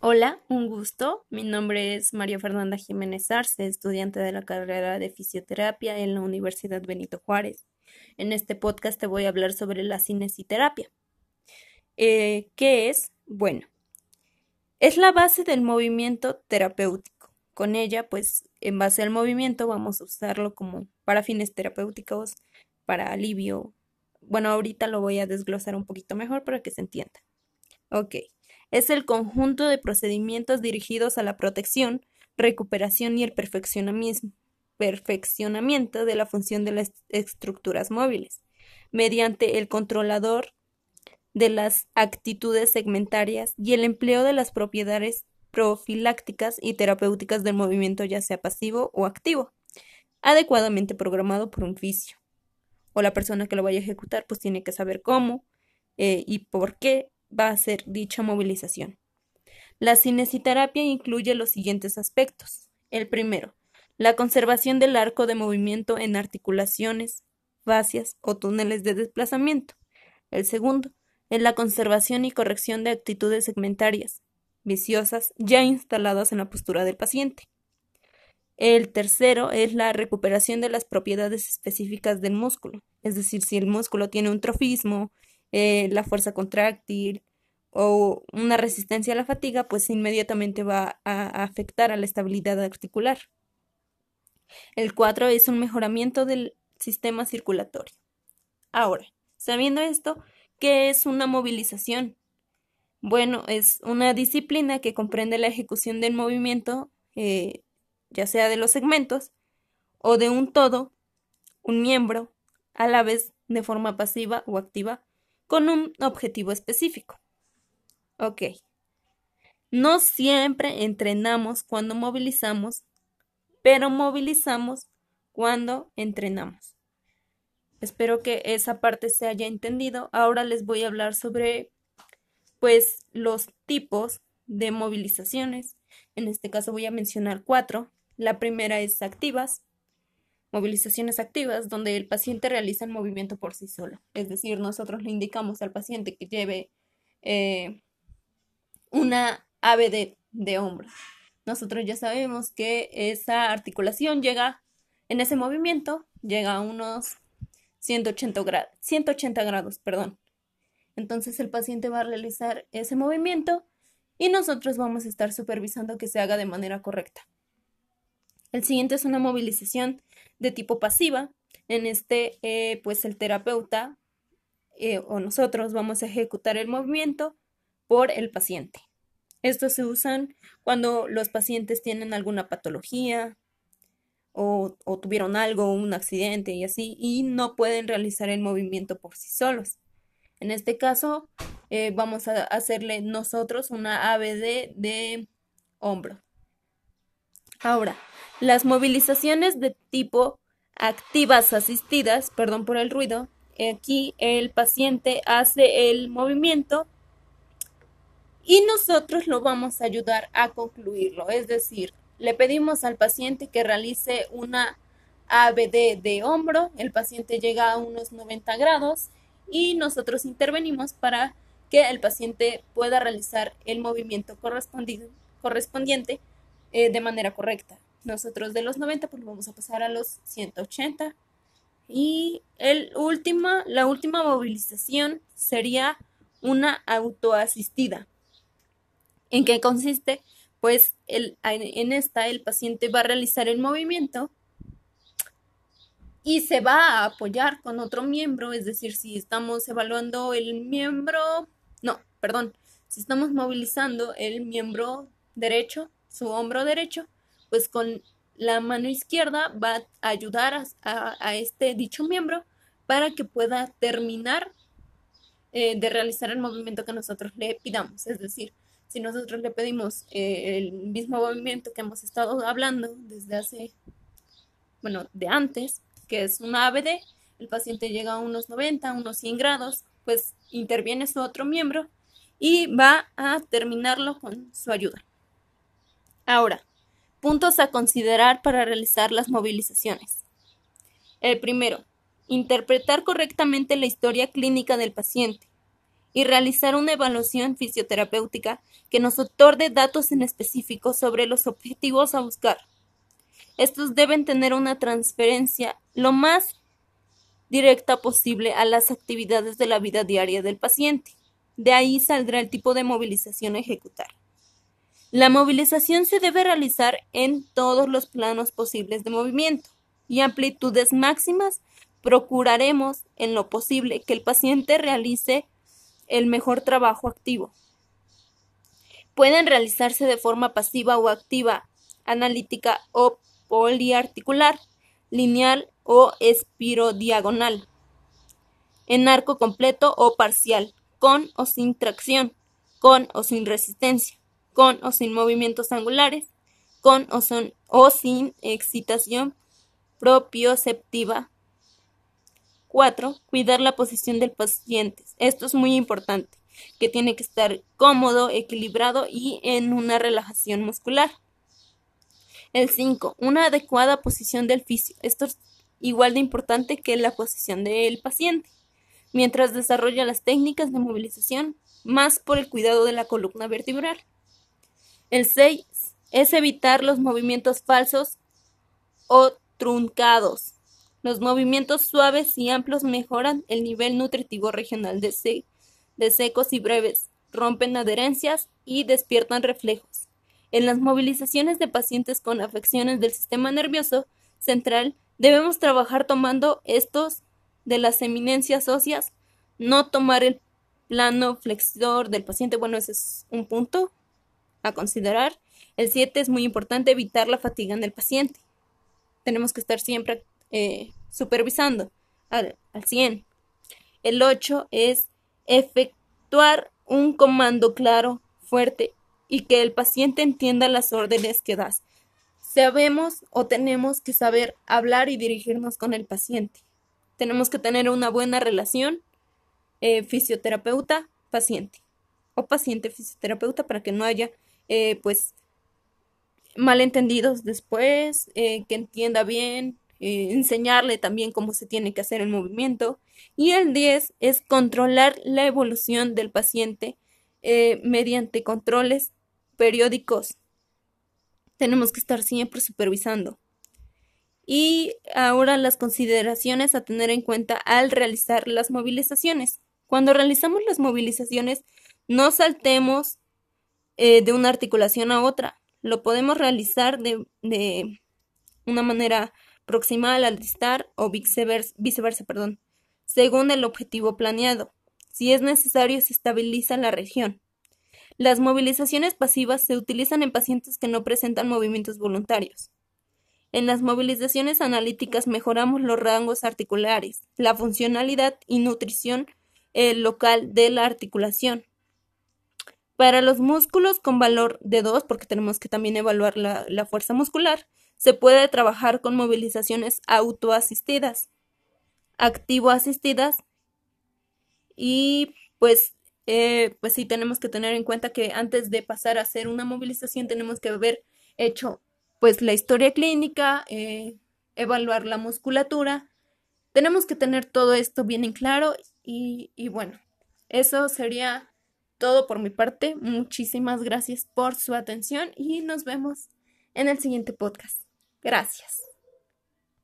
Hola, un gusto. Mi nombre es María Fernanda Jiménez Arce, estudiante de la carrera de fisioterapia en la Universidad Benito Juárez. En este podcast te voy a hablar sobre la cinesiterapia. Eh, ¿Qué es? Bueno, es la base del movimiento terapéutico. Con ella, pues, en base al movimiento vamos a usarlo como para fines terapéuticos, para alivio. Bueno, ahorita lo voy a desglosar un poquito mejor para que se entienda. Ok es el conjunto de procedimientos dirigidos a la protección, recuperación y el perfeccionamiento de la función de las estructuras móviles, mediante el controlador de las actitudes segmentarias y el empleo de las propiedades profilácticas y terapéuticas del movimiento ya sea pasivo o activo, adecuadamente programado por un fisio. O la persona que lo vaya a ejecutar pues tiene que saber cómo eh, y por qué va a ser dicha movilización. La cinesiterapia incluye los siguientes aspectos. El primero, la conservación del arco de movimiento en articulaciones, fascias o túneles de desplazamiento. El segundo, es la conservación y corrección de actitudes segmentarias, viciosas, ya instaladas en la postura del paciente. El tercero es la recuperación de las propiedades específicas del músculo, es decir, si el músculo tiene un trofismo, eh, la fuerza contráctil o una resistencia a la fatiga, pues inmediatamente va a afectar a la estabilidad articular. El 4 es un mejoramiento del sistema circulatorio. Ahora, sabiendo esto, ¿qué es una movilización? Bueno, es una disciplina que comprende la ejecución del movimiento, eh, ya sea de los segmentos o de un todo, un miembro, a la vez de forma pasiva o activa con un objetivo específico. Ok. No siempre entrenamos cuando movilizamos, pero movilizamos cuando entrenamos. Espero que esa parte se haya entendido. Ahora les voy a hablar sobre pues los tipos de movilizaciones. En este caso voy a mencionar cuatro. La primera es activas, movilizaciones activas donde el paciente realiza el movimiento por sí solo. Es decir, nosotros le indicamos al paciente que lleve eh, una ABD de hombro. Nosotros ya sabemos que esa articulación llega en ese movimiento, llega a unos 180 grados, 180 grados, perdón. Entonces el paciente va a realizar ese movimiento y nosotros vamos a estar supervisando que se haga de manera correcta. El siguiente es una movilización de tipo pasiva. En este, eh, pues el terapeuta eh, o nosotros vamos a ejecutar el movimiento por el paciente. Estos se usan cuando los pacientes tienen alguna patología o, tuvieron algo, un accidente y así, y no pueden realizar el movimiento por sí solos. En este caso, eh, vamos a hacerle nosotros una ABD de hombro. Ahora, las movilizaciones de tipo activas asistidas, perdón por el ruido, aquí el paciente hace el movimiento y nosotros lo vamos a ayudar a concluirlo. Es decir, le pedimos al paciente que realice una ABD de hombro, el paciente llega a unos 90 grados y nosotros intervenimos para que el paciente pueda realizar el movimiento correspondiente eh, de manera correcta. Nosotros de los 90 pues vamos a pasar a los 180. Y el última, la última movilización sería una autoasistida. ¿En qué consiste? Pues el, en esta el paciente va a realizar el movimiento y se va a apoyar con otro miembro, es decir, si estamos evaluando el miembro, no, perdón, si estamos movilizando el miembro derecho, su hombro derecho, pues con la mano izquierda va a ayudar a, este dicho miembro para que pueda terminar eh, de realizar el movimiento que nosotros le pidamos. Es decir, si nosotros le pedimos eh, el mismo movimiento que hemos estado hablando desde hace, bueno, de antes, que es una ABD, el paciente llega a unos 90, unos 100 grados, pues interviene su otro miembro y va a terminarlo con su ayuda. Ahora, Puntos a considerar para realizar las movilizaciones. El primero, interpretar correctamente la historia clínica del paciente. y realizar una evaluación fisioterapéutica que nos otorgue datos en específico sobre los objetivos a buscar. Estos deben tener una transferencia lo más directa posible a las actividades de la vida diaria del paciente. De ahí saldrá el tipo de movilización a ejecutar. La movilización se debe realizar en todos los planos posibles de movimiento y amplitudes máximas. Procuraremos, en lo posible, que el paciente realice el mejor trabajo activo. Pueden realizarse de forma pasiva o activa, analítica o poliarticular, lineal o espirodiagonal, en arco completo o parcial, con o sin tracción, con o sin resistencia, con o sin movimientos angulares, con o, o sin excitación propioceptiva. 4. Cuidar la posición del paciente. Esto es muy importante, que tiene que estar cómodo, equilibrado y en una relajación muscular. El 5. Una adecuada posición del fisio. Esto es igual de importante que la posición del paciente mientras desarrolla las técnicas de movilización, más por el cuidado de la columna vertebral. El 6 es evitar los movimientos falsos o truncados. Los movimientos suaves y amplios mejoran el nivel nutritivo regional de, de secos y breves, rompen adherencias y despiertan reflejos. En las movilizaciones de pacientes con afecciones del sistema nervioso central debemos trabajar tomando estos de las eminencias óseas, no tomar el plano flexor del paciente, bueno, ese es un punto a considerar. El 7 es muy importante evitar la fatiga en el paciente. Tenemos que estar siempre eh, supervisando al, al 100. El 8 es efectuar un comando claro, fuerte y que el paciente entienda las órdenes que das. Sabemos o tenemos que saber hablar y dirigirnos con el paciente. Tenemos que tener una buena relación eh, fisioterapeuta-paciente o paciente-fisioterapeuta para que no haya eh, pues malentendidos después, eh, que entienda bien, enseñarle también cómo se tiene que hacer el movimiento. Y el 10 es controlar la evolución del paciente mediante controles periódicos. Tenemos que estar siempre supervisando. Y ahora las consideraciones a tener en cuenta al realizar las movilizaciones. Cuando realizamos las movilizaciones, no saltemos eh, de una articulación a otra. Lo podemos realizar de, de una manera proximal al distar o viceversa, viceversa perdón, según el objetivo planeado. Si es necesario, se estabiliza la región. Las movilizaciones pasivas se utilizan en pacientes que no presentan movimientos voluntarios. En las movilizaciones analíticas mejoramos los rangos articulares, la funcionalidad y nutrición eh, local de la articulación. Para los músculos con valor de 2, porque tenemos que también evaluar la, fuerza muscular, se puede trabajar con movilizaciones autoasistidas, activo-asistidas y pues, eh, pues sí tenemos que tener en cuenta que antes de pasar a hacer una movilización tenemos que haber hecho pues la historia clínica, eh, evaluar la musculatura. Tenemos que tener todo esto bien en claro y bueno, eso sería todo por mi parte. Muchísimas gracias por su atención y nos vemos en el siguiente podcast. Gracias.